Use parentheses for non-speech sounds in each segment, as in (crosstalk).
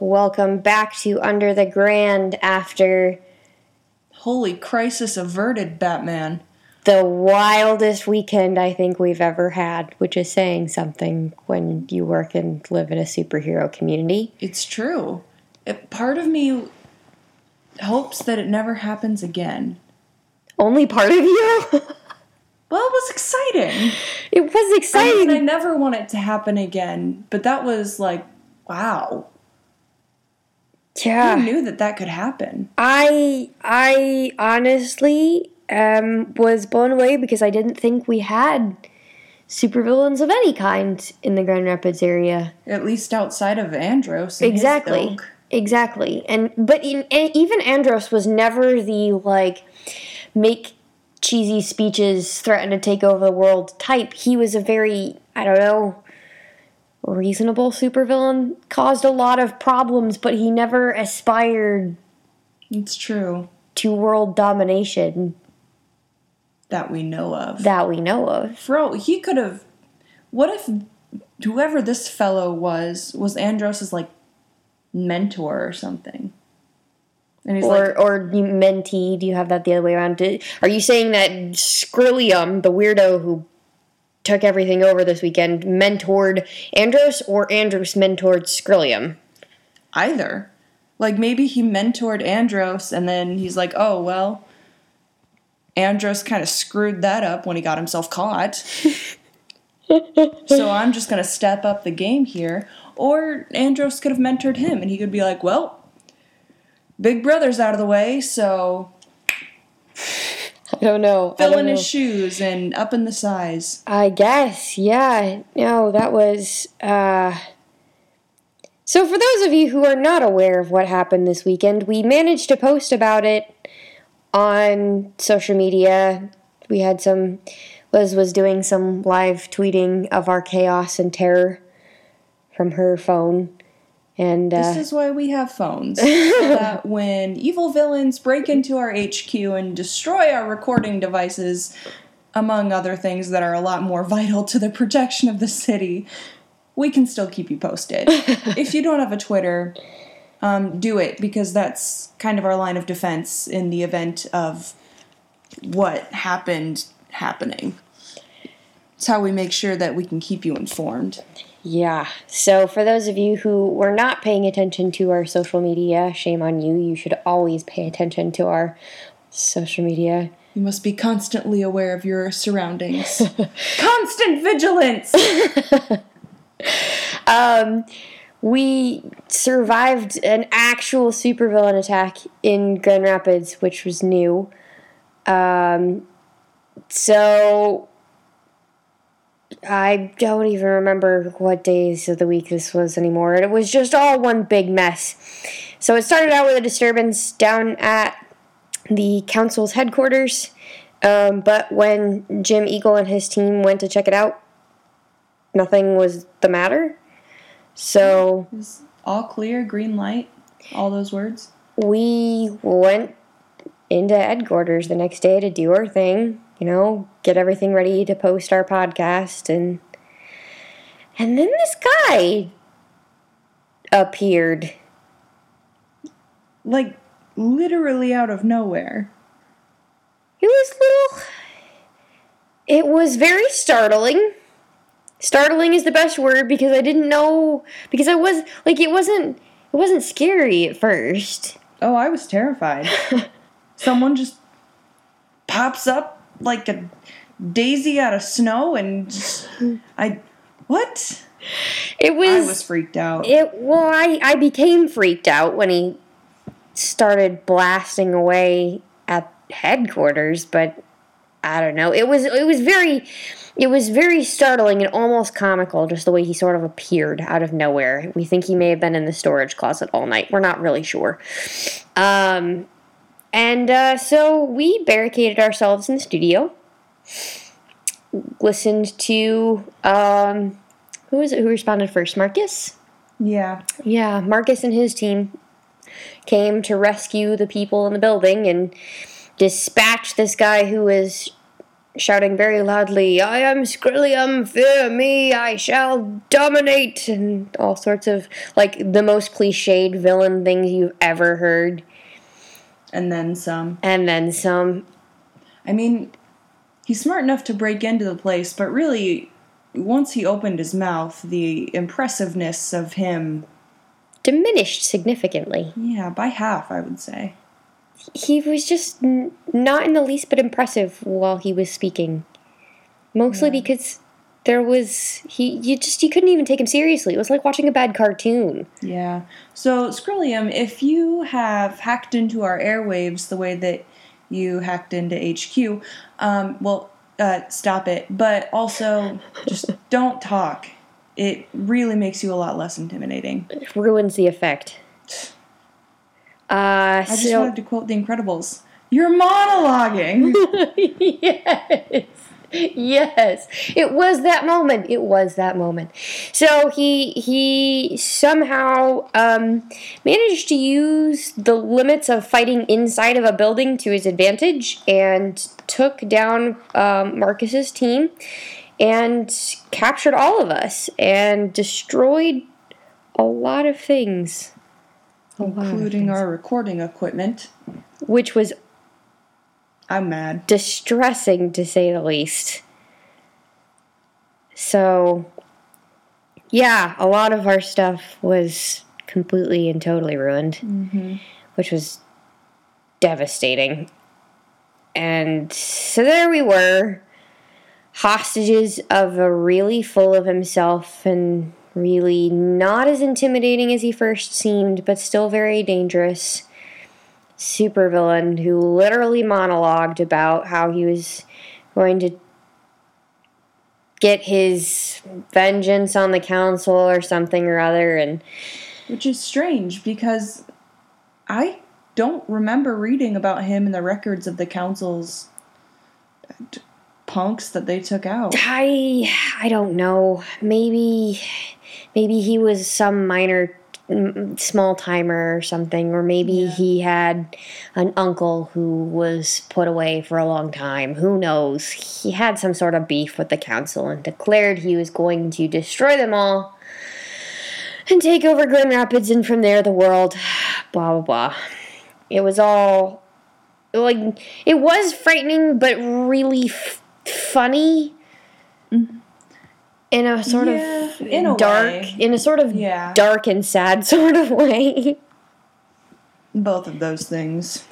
welcome back to Under the Grand after Holy crisis averted, Batman. the wildest weekend I think we've ever had, which is saying something when you work and live in a superhero community. It's true. It, part of me hopes that it never happens again. Only part of you? (laughs) Well, it was exciting. it was I mean, I never want it to happen again, but that was like, wow. Who Yeah. knew that that could happen? I I honestly um, was blown away because I didn't think we had supervillains of any kind in the Grand Rapids area. At least outside of Andros. Exactly. Exactly. And but in, and even Andros was never the like make cheesy speeches, threaten to take over the world type. He was a very I don't know reasonable supervillain. Caused a lot of problems, but he never aspired It's true. to world domination That we know of. that we know of. Bro, he could have. What if whoever this fellow was was Andros's like mentor or something? And he's Or like, or mentee? Do you have that the other way around? Are you saying that Skrillium, the weirdo who took everything over this weekend, mentored Andros, or Andros mentored Skrillium? either. Like maybe he mentored Andros and then he's like, oh, well, Andros kind of screwed that up when he got himself caught. (laughs) so I'm just going to step up the game here. Or Andros could have mentored him and he could be like, well, Big Brother's out of the way, so I don't know. Fill in his shoes and up in the size. I guess, yeah. No, that was. Uh... So, for those of you who are not aware of what happened this weekend, we managed to post about it on social media. We had some. Liz was doing some live tweeting of our chaos and terror from her phone. And uh, This is why we have phones. (laughs) so that when evil villains break into our HQ and destroy our recording devices, among other things that are a lot more (laughs) vital to the protection of the city, we can still keep you posted. (laughs) if you don't have a Twitter, um, do it because that's kind of our line of defense in the event of what happened happening. It's how we make sure that we can keep you informed. Yeah. So for those of you who were not paying attention to our social media, shame on you. You should always pay attention to our social media. You must be constantly aware of your surroundings. (laughs) Constant vigilance! (laughs) Um, we survived an actual supervillain attack in Grand Rapids, which was new. Um, so I don't even remember what days of the week this was anymore. It was just all one big mess. So it started out with a disturbance down at the council's headquarters. Um, but when Jim Eagle and his team went to check it out, nothing was the matter. So all clear, green light, all those words. we went into headquarters the next day to do our thing, you know, get everything ready to post our podcast and and then this guy appeared. Like, literally out of nowhere. It was little It was very startling. Startling is the best word because I didn't know because I was like it wasn't it wasn't scary at first. Oh, I was terrified. (laughs) Someone just pops up like a daisy out of snow and I. What? It was I was freaked out. It well, I I became freaked out when he started blasting away at headquarters, but I don't know. It was it was very it was very startling and almost comical just the way he sort of appeared out of nowhere. We think he may have been in the storage closet all night. We're not really sure. Um and uh, so we barricaded ourselves in the studio. Listened to um who was it who responded first? Marcus? yeah. Yeah, Marcus and his team came to rescue the people in the building and dispatch this guy who was shouting very loudly, I am Skrillium, fear me, I shall dominate, and all sorts of, like, the most cliched villain things you've ever heard. And then some. And then some. I mean, he's smart enough to break into the place, but really, once he opened his mouth, the impressiveness of him, Diminished significantly. yeah, by half, I would say. He was just n- not in the least bit impressive while he was speaking. Mostly because there was he you just you couldn't even take him seriously. It was like watching a bad cartoon. Yeah. So, Skrillium, if you have hacked into our airwaves the way that you hacked into HQ, um, well, uh, stop it. But also, just (laughs) don't talk. It really makes you a lot less intimidating. It ruins the effect. (sighs) Uh, I just so wanted to quote The Incredibles. You're monologuing. (laughs) yes. (laughs) Yes. It was that moment. It was that moment. So he he somehow um, managed to use the limits of fighting inside of a building to his advantage and took down um, Marcus's team and captured all of us and destroyed a lot of things. A lot of including things. our recording equipment. which was I'm mad. distressing to say the least. So, yeah, a lot of our stuff was completely and totally ruined, mm-hmm. which was devastating. And so there we were, hostages of a really full of himself and really not as intimidating as he first seemed, but still very dangerous supervillain who literally monologued about how he was going to get his vengeance on the council or something or other and Which is strange because I don't remember reading about him in the records of the council's punks that they took out. I I don't know maybe maybe he was some minor small timer or something or maybe Yeah. he had an uncle who was put away for a long time. Who knows? He had some sort of beef with the council and declared he was going to destroy them all and take over Grand Rapids and from there the world. (sighs) Blah blah blah. It was all like it was frightening but really f- funny mm-hmm. In a sort Yeah, of in a dark way. in a sort of Yeah. dark and sad (laughs) sort of way Both of those things.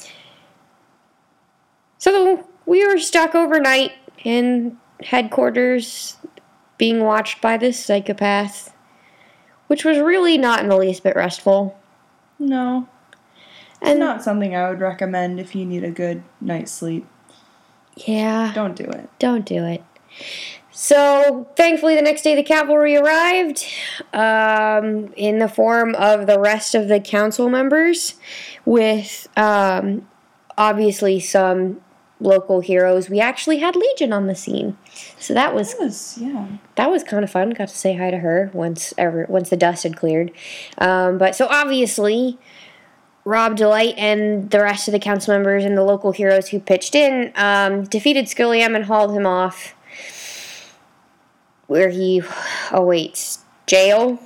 so we were stuck overnight in headquarters being watched by this psychopath which was really not in the least bit restful No. It's and not something I would recommend if you need a good night's sleep. yeah Don't do it. Don't do it. So, thankfully, the next day the cavalry arrived um, in the form of the rest of the council members, with um, obviously some local heroes. We actually had Legion on the scene, so that was It was, yeah. that was kind of fun. Got to say hi to her once ever once the dust had cleared. Um, but so obviously, Rob Delight and the rest of the council members and the local heroes who pitched in um, defeated Skrillium and hauled him off, where he awaits jail.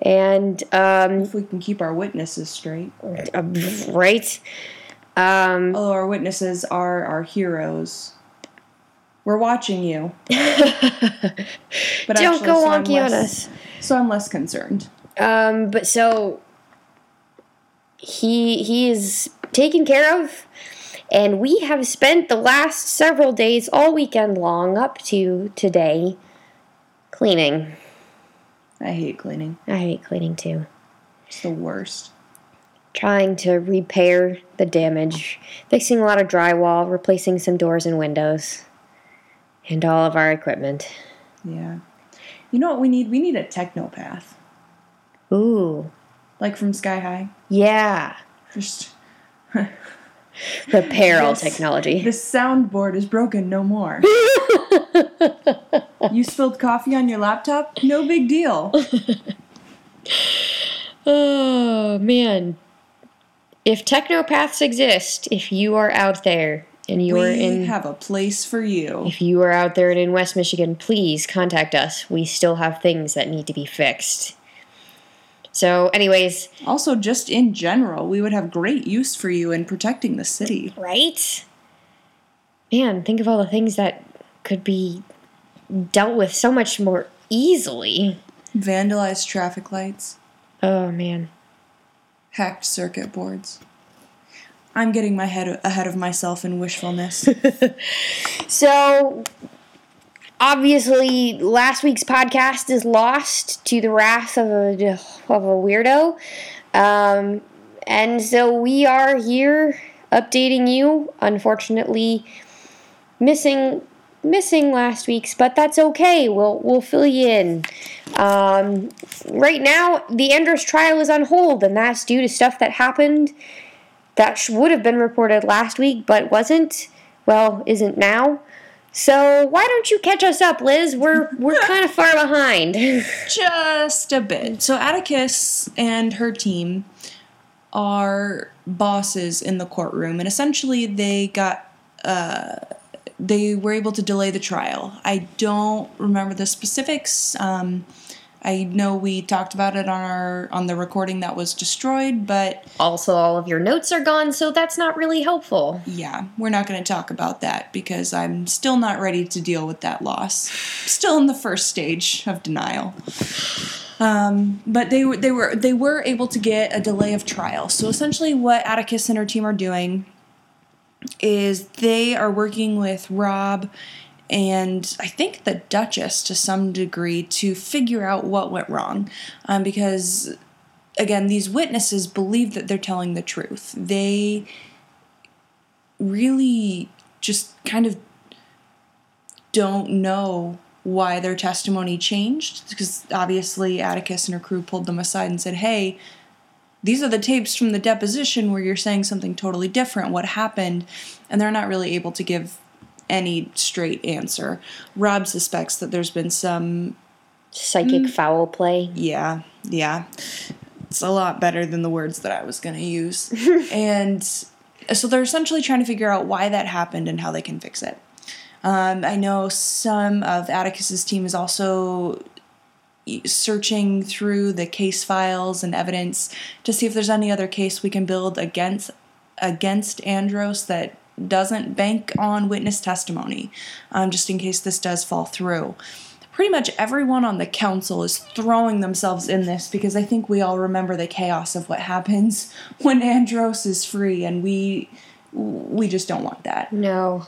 And um, If we can keep our witnesses straight. uh, right, um, Although our witnesses are our heroes. We're watching you. (laughs) But don't go so wonky on less- us. So I'm less concerned. Um, but so he he is taken care of, and we have spent the last several days, all weekend long, up to today, cleaning. I hate cleaning. I hate cleaning too. It's the worst. Trying to repair the damage, fixing a lot of drywall, replacing some doors and windows, and all of our equipment. Yeah. You know what we need? We need a technopath. Ooh, Like from Sky High. yeah. Just (laughs) Repair all technology. The soundboard is broken no more. (laughs) you spilled coffee on your laptop? No big deal. (laughs) Oh man. If technopaths exist, if you are out there and you we are in have a place for you. if you are out there and in West Michigan, please contact us. We still have things that need to be fixed. So, anyways, Also, just in general, we would have great use for you in protecting the city. right? Man, think of all the things that could be dealt with so much more easily. Vandalized traffic lights, Oh man. hacked circuit boards. I'm getting my head ahead of myself in wishfulness. (laughs) So, obviously, last week's podcast is lost to the wrath of a of a weirdo, um, and so we are here updating you. Unfortunately, missing missing last week's, but that's okay. We'll we'll fill you in. Um, right now, the Andros trial is on hold, and that's due to stuff that happened that would have been reported last week, but wasn't. Well, isn't now. So why don't you catch us up, Liz? We're we're (laughs) kind of far behind. (laughs) Just a bit. So, Atticus and her team are bosses in the courtroom, and essentially they got. Uh, they were able to delay the trial. I don't remember the specifics. Um, I know we talked about it on our on the recording that was destroyed, but also, all of your notes are gone, so that's not really helpful. yeah, we're not going to talk about that because I'm still not ready to deal with that loss. Still in the first stage of denial. Um, but they were they were they were able to get a delay of trial. So essentially, what Atticus and her team are doing is they are working with Rob and I think the Duchess to some degree to figure out what went wrong, um, because again, these witnesses believe that they're telling the truth. They really just kind of don't know why their testimony changed because obviously Atticus and her crew pulled them aside and said, "Hey, these are the tapes from the deposition where you're saying something totally different. What happened?" And they're not really able to give any straight answer. Rob suspects that there's been some Psychic foul play. yeah, yeah. It's a lot better than the words that I was going to use. (laughs) and so they're essentially trying to figure out why that happened and how they can fix it. Um, I know some of Atticus's team is also searching through the case files and evidence to see if there's any other case we can build against against Andros that doesn't bank on witness testimony, um, just in case this does fall through pretty much everyone on the council is throwing themselves in this because I think we all remember the chaos of what happens (laughs) when Andros is free, and we we just don't want that. No.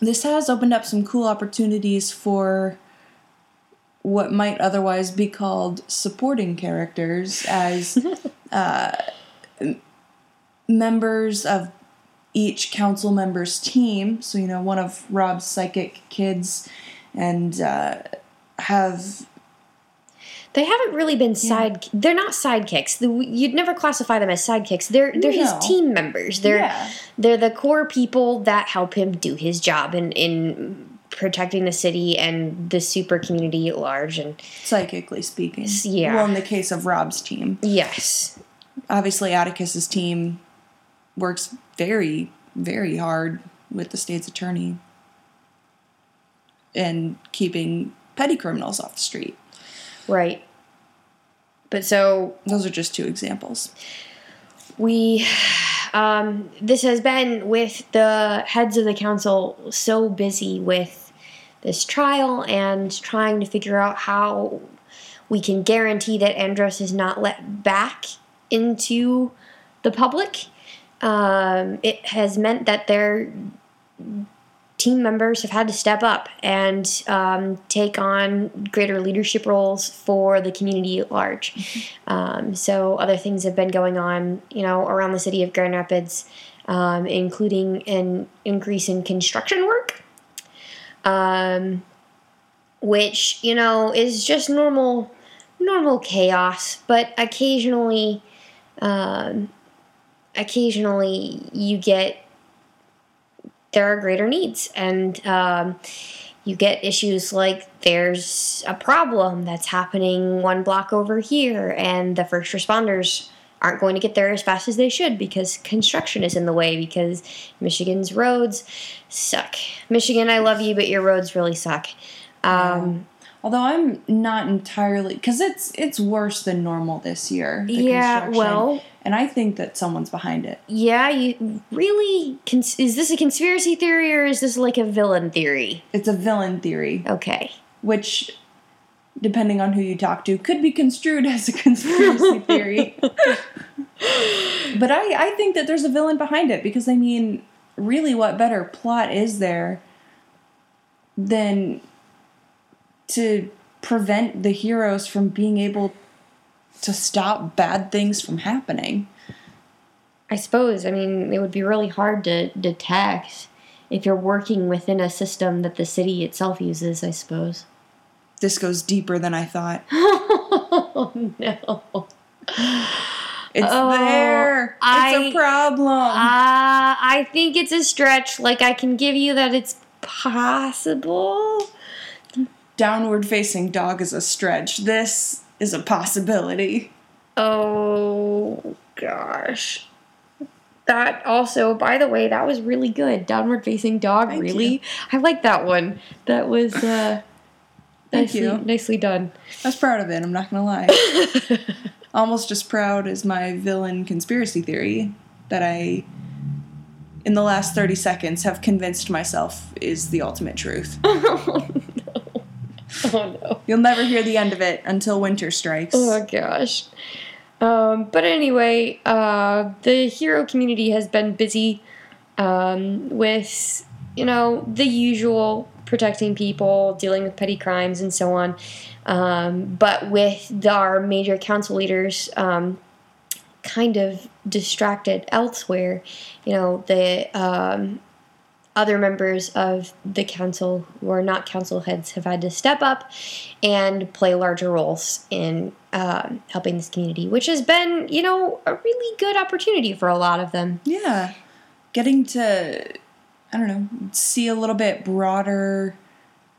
This has opened up some cool opportunities for what might otherwise be called supporting characters as (laughs) uh, members of each council member's team. So, you know, one of Rob's psychic kids and uh, have They haven't really been side. They're not sidekicks. You'd never classify them as sidekicks. They're they're his team members. They're Yeah. they're the core people that help him do his job in in protecting the city and the super community at large. And psychically speaking. yeah. Well, in the case of Rob's team, yes, obviously Atticus's team works very, very hard with the state's attorney and keeping petty criminals off the street. right. But so Those are just two examples. we um, this has been with the heads of the council so busy with this trial and trying to figure out how we can guarantee that Andros is not let back into the public. Um, it has meant that their team members have had to step up and um, take on greater leadership roles for the community at large. Um, so other things have been going on, you know, around the city of Grand Rapids, um, including an increase in construction work, um, which you know is just normal, normal chaos. But occasionally, um, occasionally you get there are greater needs and um, you get issues like there's a problem that's happening one block over here and the first responders aren't going to get there as fast as they should because construction is in the way because Michigan's roads suck. Michigan, I love you, but your roads really suck. Um, Although I'm not entirely because it's it's worse than normal this year. the Yeah, well- and I think that someone's behind it. yeah, you really cons- is this a conspiracy theory or is this like a villain theory? It's a villain theory, Okay. which, depending on who you talk to, could be construed as a (laughs) conspiracy theory. (laughs) but I I think that there's a villain behind it because I mean, really, what better plot is there than to prevent the heroes from being able to stop bad things from happening? I suppose. I mean, it would be really hard to detect if you're working within a system that the city itself uses, I suppose. This goes deeper than I thought. (laughs) oh, no. It's Oh, there. It's a problem. Uh, I think it's a stretch. Like, I can give you that it's possible. Downward facing dog is a stretch. This is a possibility. Oh, gosh. That also, by the way, that was really good. Downward facing dog, Thank really? you. I like that one. That was uh, Thank nicely, you. nicely done. I was proud of it, I'm not gonna lie. (laughs) Almost as proud as my villain conspiracy theory that I, in the last 30 seconds, have convinced myself is the ultimate truth. (laughs) (laughs) oh, no. You'll never hear the end of it until winter strikes. Oh gosh. Um, but anyway, uh, the hero community has been busy um, with, you know, the usual protecting people, dealing with petty crimes, and so on. Um, but with the, our major council leaders um, kind of distracted elsewhere, you know, the um, other members of the council who are not council heads have had to step up and play larger roles in um, helping this community, which has been, you know, a really good opportunity for a lot of them. Yeah. Getting to, I don't know, see a little bit broader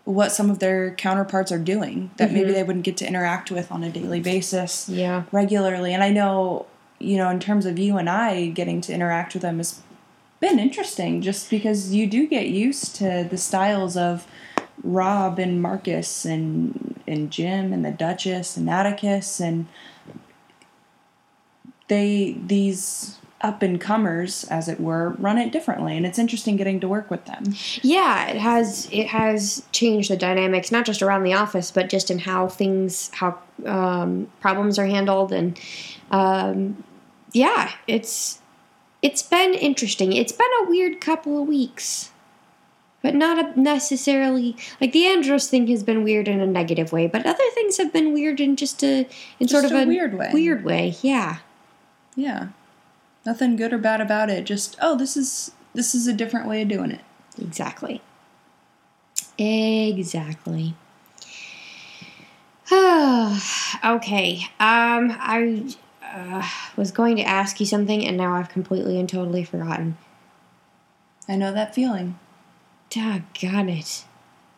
what some of their counterparts are doing that maybe they wouldn't get to interact with on a daily basis Yeah. regularly. And I know, you know, in terms of you and I getting to interact with them has been interesting just because you do get used to the styles of Rob and Marcus and and Jim and the Duchess and Atticus and they these up and comers as it were run it differently and it's interesting getting to work with them. Yeah, it has it has changed the dynamics not just around the office, but just in how things how um, problems are handled, and um, yeah, it's it's been interesting. It's been a weird couple of weeks, but not a necessarily like the Andros thing has been weird in a negative way, but other things have been weird in just a in sort of a a weird way. Weird way, yeah. Yeah. Nothing good or bad about it. Just oh, this is this is a different way of doing it. Exactly. Exactly. (sighs) okay. Um, I uh, (sighs) was going to ask you something, and now I've completely and totally forgotten. I know that feeling. Doggone it.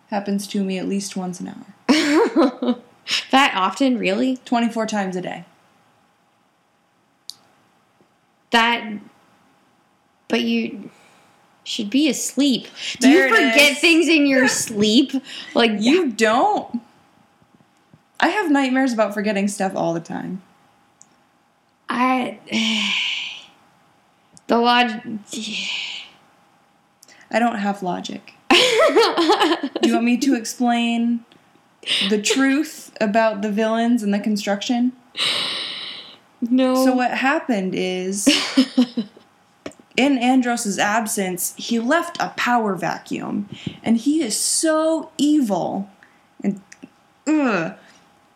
Happens to me at least once an hour. (laughs) that often, really? 24 times a day. That. But you should be asleep. Do There you forget is. things in your (laughs) sleep? Like You don't. I have nightmares about forgetting stuff all the time. I. The log. I don't have logic. Do you want me to explain the (laughs) truth about the villains and the construction? no. So what happened is (laughs) in Andros's absence, he left a power vacuum, and he is so evil and ugh,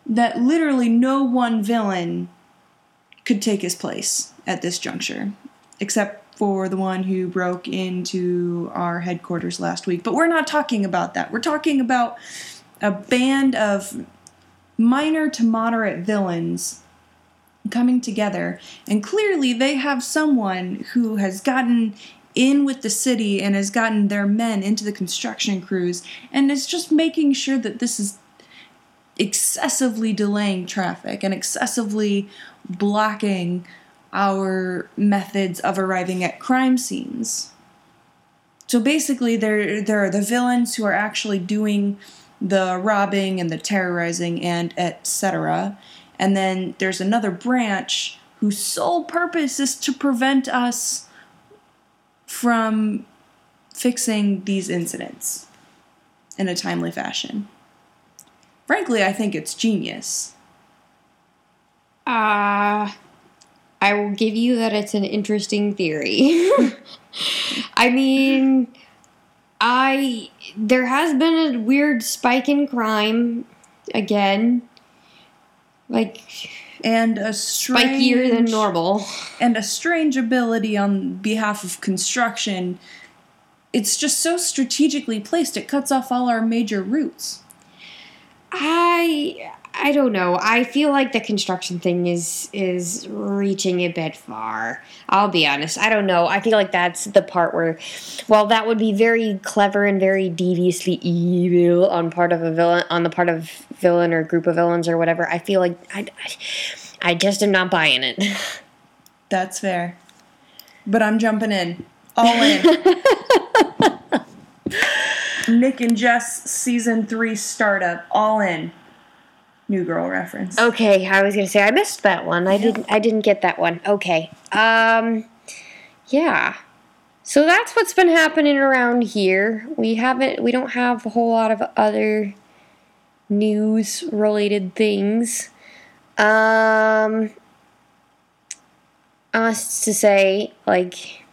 that literally no one villain could take his place at this juncture, except for the one who broke into our headquarters last week. But we're not talking about that. We're talking about a band of minor to moderate villains coming together and clearly they have someone who has gotten in with the city and has gotten their men into the construction crews and is just making sure that this is excessively delaying traffic and excessively blocking our methods of arriving at crime scenes. So basically, there there are the villains who are actually doing the robbing and the terrorizing and etc. And then there's another branch whose sole purpose is to prevent us from fixing these incidents in a timely fashion. Frankly, I think it's genius. Uh, I will give you that it's an interesting theory. (laughs) I mean, I there has been a weird spike in crime again. Like and a strange spikier than normal. And a strange ability on behalf of construction. It's just so strategically placed. It cuts off all our major routes. I I don't know. I feel like the construction thing is is reaching a bit far. I'll be honest. I don't know. I feel like that's the part where, while that would be very clever and very deviously evil on part of a villain, on the part of villain or group of villains or whatever, I feel like I, I, I just am not buying it. (laughs) That's fair. But I'm jumping in, all in. (laughs) Nick and Jess season three startup, all in. New Girl reference. Okay, I was gonna say I missed that one. I didn't. I didn't get that one. Okay. Um. Yeah. So that's what's been happening around here. We haven't. We don't have a whole lot of other news related things. Um. Us to say like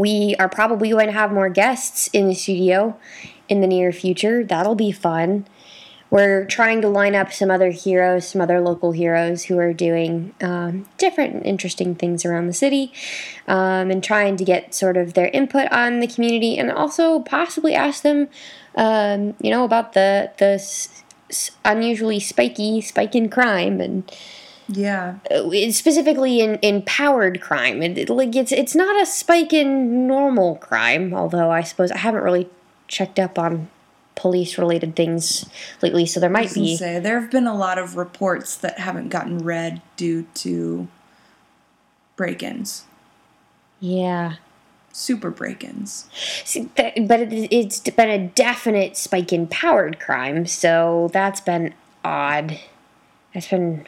we are probably going to have more guests in the studio in the near future. That'll be fun we're trying to line up some other heroes, some other local heroes who are doing um, different interesting things around the city, um, and trying to get sort of their input on the community, and also possibly ask them, um, you know, about the the unusually spiky spike in crime and. Yeah. Uh, specifically in, in powered crime. It, it, like it's it's not a spike in normal crime, although I suppose I haven't really checked up on police related things lately, so there might be. Say, there have been a lot of reports that haven't gotten read due to break ins. Yeah. Super break ins. But it's been a definite spike in powered crime, so that's been odd. That's been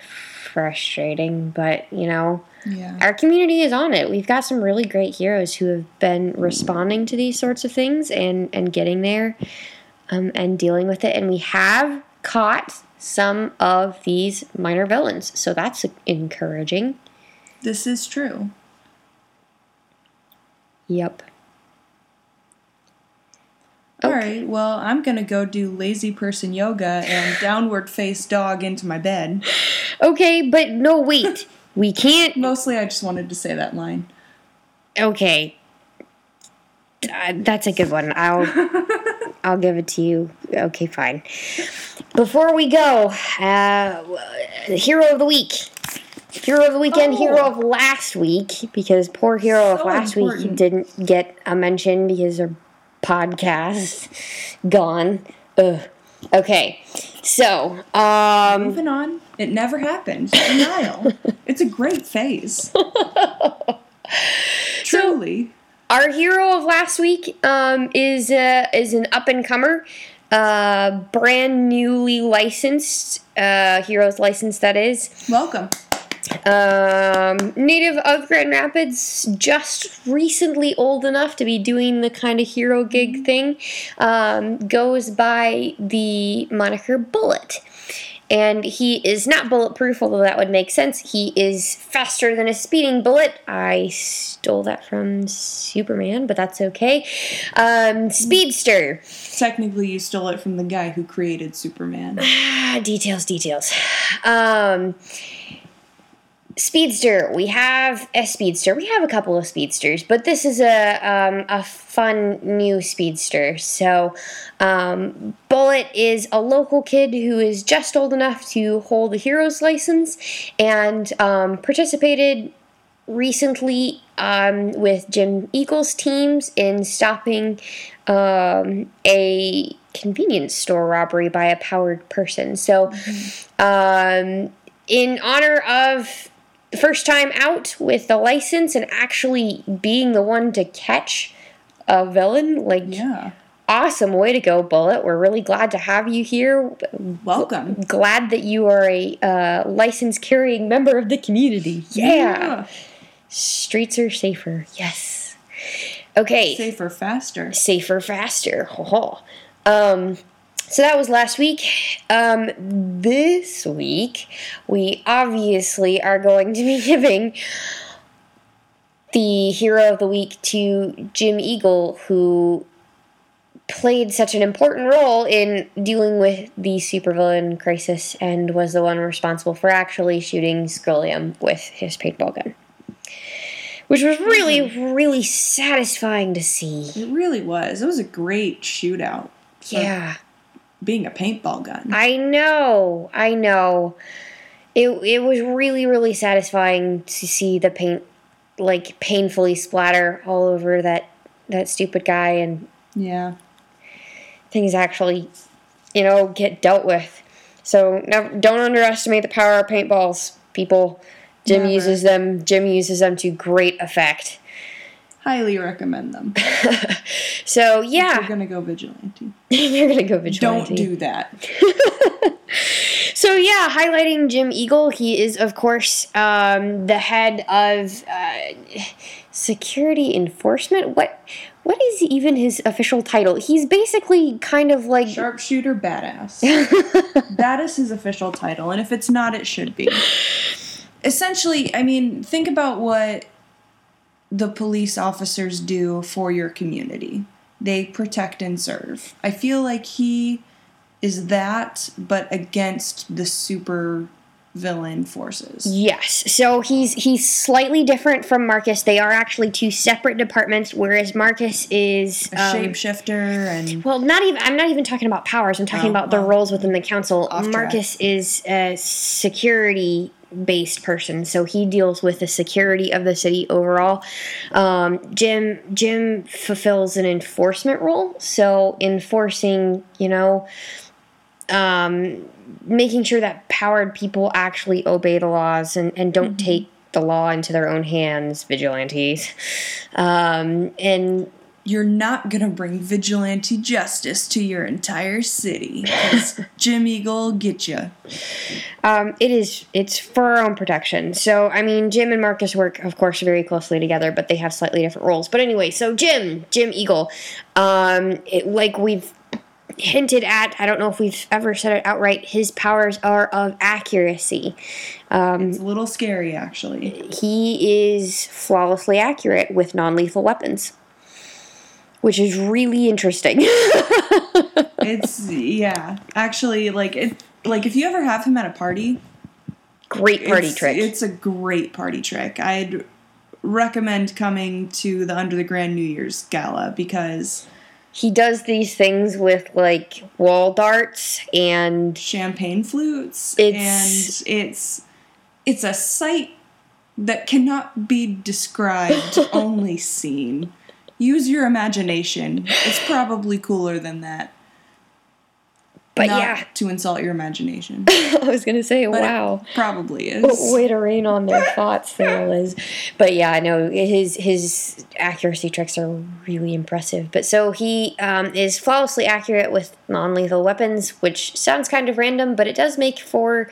frustrating, but you know. Yeah. Our community is on it. We've got some really great heroes who have been responding to these sorts of things and, and getting there um, and dealing with it. And we have caught some of these minor villains, so that's encouraging. This is true. Yep. All okay. right. Well, I'm gonna go do lazy person yoga and (laughs) downward face dog into my bed. Okay, but no, wait. (laughs) we can't. Mostly, I just wanted to say that line. Okay. Uh, that's a good one. I'll (laughs) I'll give it to you. Okay, fine. Before we go, uh, hero of the week. Hero of the weekend, oh. hero of last week, because poor hero so of last important. week didn't get a mention because their podcast gone. Ugh. Okay, so um, moving on. It never happened. Denial. (laughs) it's a great phase. (laughs) Truly. So, our hero of last week um, is uh, is an up and comer, uh, brand newly licensed uh, hero's license. That is welcome. Um, native of Grand Rapids, just recently old enough to be doing the kind of hero gig thing, um, goes by the moniker Bullet and he is not bulletproof, although that would make sense. He is faster than a speeding bullet. I stole that from Superman, but that's okay. Um, speedster. Technically, you stole it from the guy who created Superman. (sighs) details, details. Um, Speedster. We have a speedster. We have a couple of speedsters, but this is a um, a fun new speedster. So, um, Bullet is a local kid who is just old enough to hold a hero's license and um, participated recently um, with Jim Eagles teams in stopping um, a convenience store robbery by a powered person. So, mm-hmm. um, in honor of the first time out with the license and actually being the one to catch a villain. Like, Yeah. awesome way to go, Bullet. We're really glad to have you here. Welcome. Glad that you are a uh, license carrying member of the community. Yeah. Streets are safer. Yes. Okay. Safer, faster. safer, faster. Ho ho. Um, so that was last week. Um, this week, we obviously are going to be (laughs) giving the hero of the week to Jim Eagle, who played such an important role in dealing with the supervillain crisis and was the one responsible for actually shooting Skrillium with his paintball gun. Which was really, really satisfying to see. It really was. It was a great shootout. Yeah. Being a paintball gun. I know. I know. It it was really really satisfying to see the paint like painfully splatter all over that that stupid guy and yeah. things actually you know get dealt with. So never, don't underestimate the power of paintballs, people. Jim Never. uses them. Jim uses them to great effect. Highly recommend them. (laughs) So yeah, We're gonna go vigilante. (laughs) you're gonna go vigilante. Don't do that. (laughs) So yeah, highlighting Jim Eagle, he is of course um, the head of uh, security enforcement. What what is even his official title? He's basically kind of like Sharpshooter badass. that is his official title, and if it's not, it should be. Essentially, I mean, think about what the police officers do for your community. They protect and serve. I feel like he is that, but against the super villain forces. yes. So he's he's slightly different from Marcus. They are actually two separate departments, whereas Marcus is A um, shapeshifter and Well, not even. I'm not even talking about powers. I'm talking Oh, about the roles within the council. Off track. Marcus is a security based person, so he deals with the security of the city overall. Um, Jim Jim fulfills an enforcement role, so enforcing, you know, um, making sure that powered people actually obey the laws and, and don't take the law into their own hands, vigilantes. Um, and you're not gonna bring vigilante justice to your entire city. (laughs) Jim Eagle will get you. Um, it is. It's for our own protection. So, I mean, Jim and Marcus work, of course, very closely together, but they have slightly different roles. But anyway, so Jim, Jim Eagle, um, it, like we've hinted at, I don't know if we've ever said it outright. His powers are of accuracy. It's a little scary, actually. He is flawlessly accurate with non-lethal weapons, which is really interesting. (laughs) It's yeah, actually, like it. Like if you ever have him at a party, Great party it's, trick. It's a great party trick. I'd recommend coming to the Under the Grand New Year's Gala because he does these things with like wall darts and champagne flutes It's- and it's it's a sight that cannot be described, (laughs) only seen. Use your imagination. It's probably cooler than that. But Not yeah, to insult your imagination. (laughs) I was gonna say, But wow. Probably is. Way to rain on their thoughts there, Liz. But yeah, no, his his accuracy tricks are really impressive. But so he um, is flawlessly accurate with non-lethal weapons, which sounds kind of random, but it does make for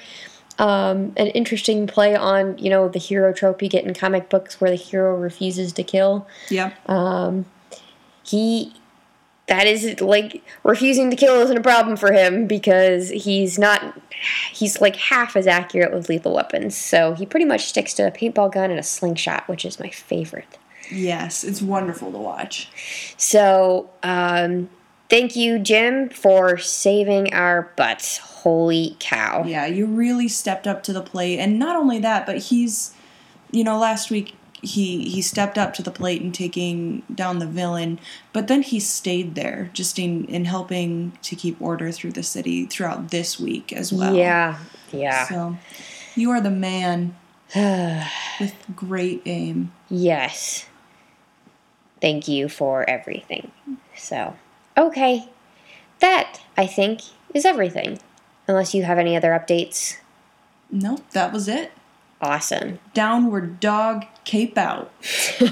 um, an interesting play on you know the hero trope you get in comic books where the hero refuses to kill. Yep. Um, he that is like refusing to kill isn't a problem for him because he's not he's like half as accurate with lethal weapons so he pretty much sticks to a paintball gun and a slingshot which is my favorite Yes, it's wonderful to watch. so um, thank you jim for saving our butts. Holy cow. Yeah, you really stepped up to the plate, and not only that, but he's, you know, last week he he stepped up to the plate in taking down the villain, but then he stayed there, just in in helping to keep order through the city throughout this week as well. yeah yeah. So, you are the man (sighs) with great aim. yes. Thank you for everything. So okay that i think is everything unless you have any other updates No, that was it. Awesome. Downward dog, cape out.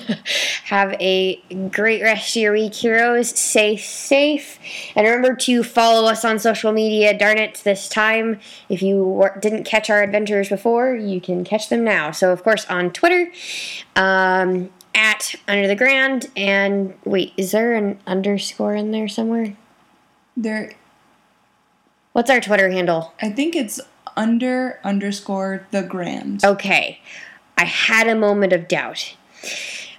(laughs) Have a great rest of your week, heroes. Stay safe. And remember to follow us on social media. Darn it, this time, if you didn't catch our adventures before, you can catch them now. So, of course, on Twitter, um, at Under the Grand. And wait, is there an underscore in there somewhere? There, What's our Twitter handle? I think it's under underscore the grand. Okay. I had a moment of doubt.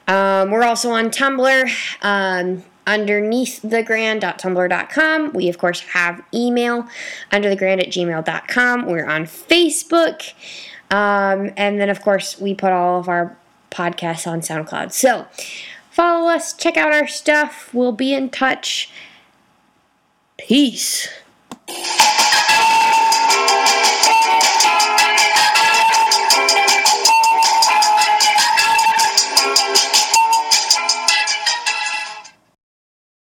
Um, we're also on Tumblr, um, underneath the grand.tumblr.com. We, of course, have email under the grand at gmail.com. We're on Facebook. Um, and then, of course, we put all of our podcast on SoundCloud. So follow us, check out our stuff. We'll be in touch. Peace.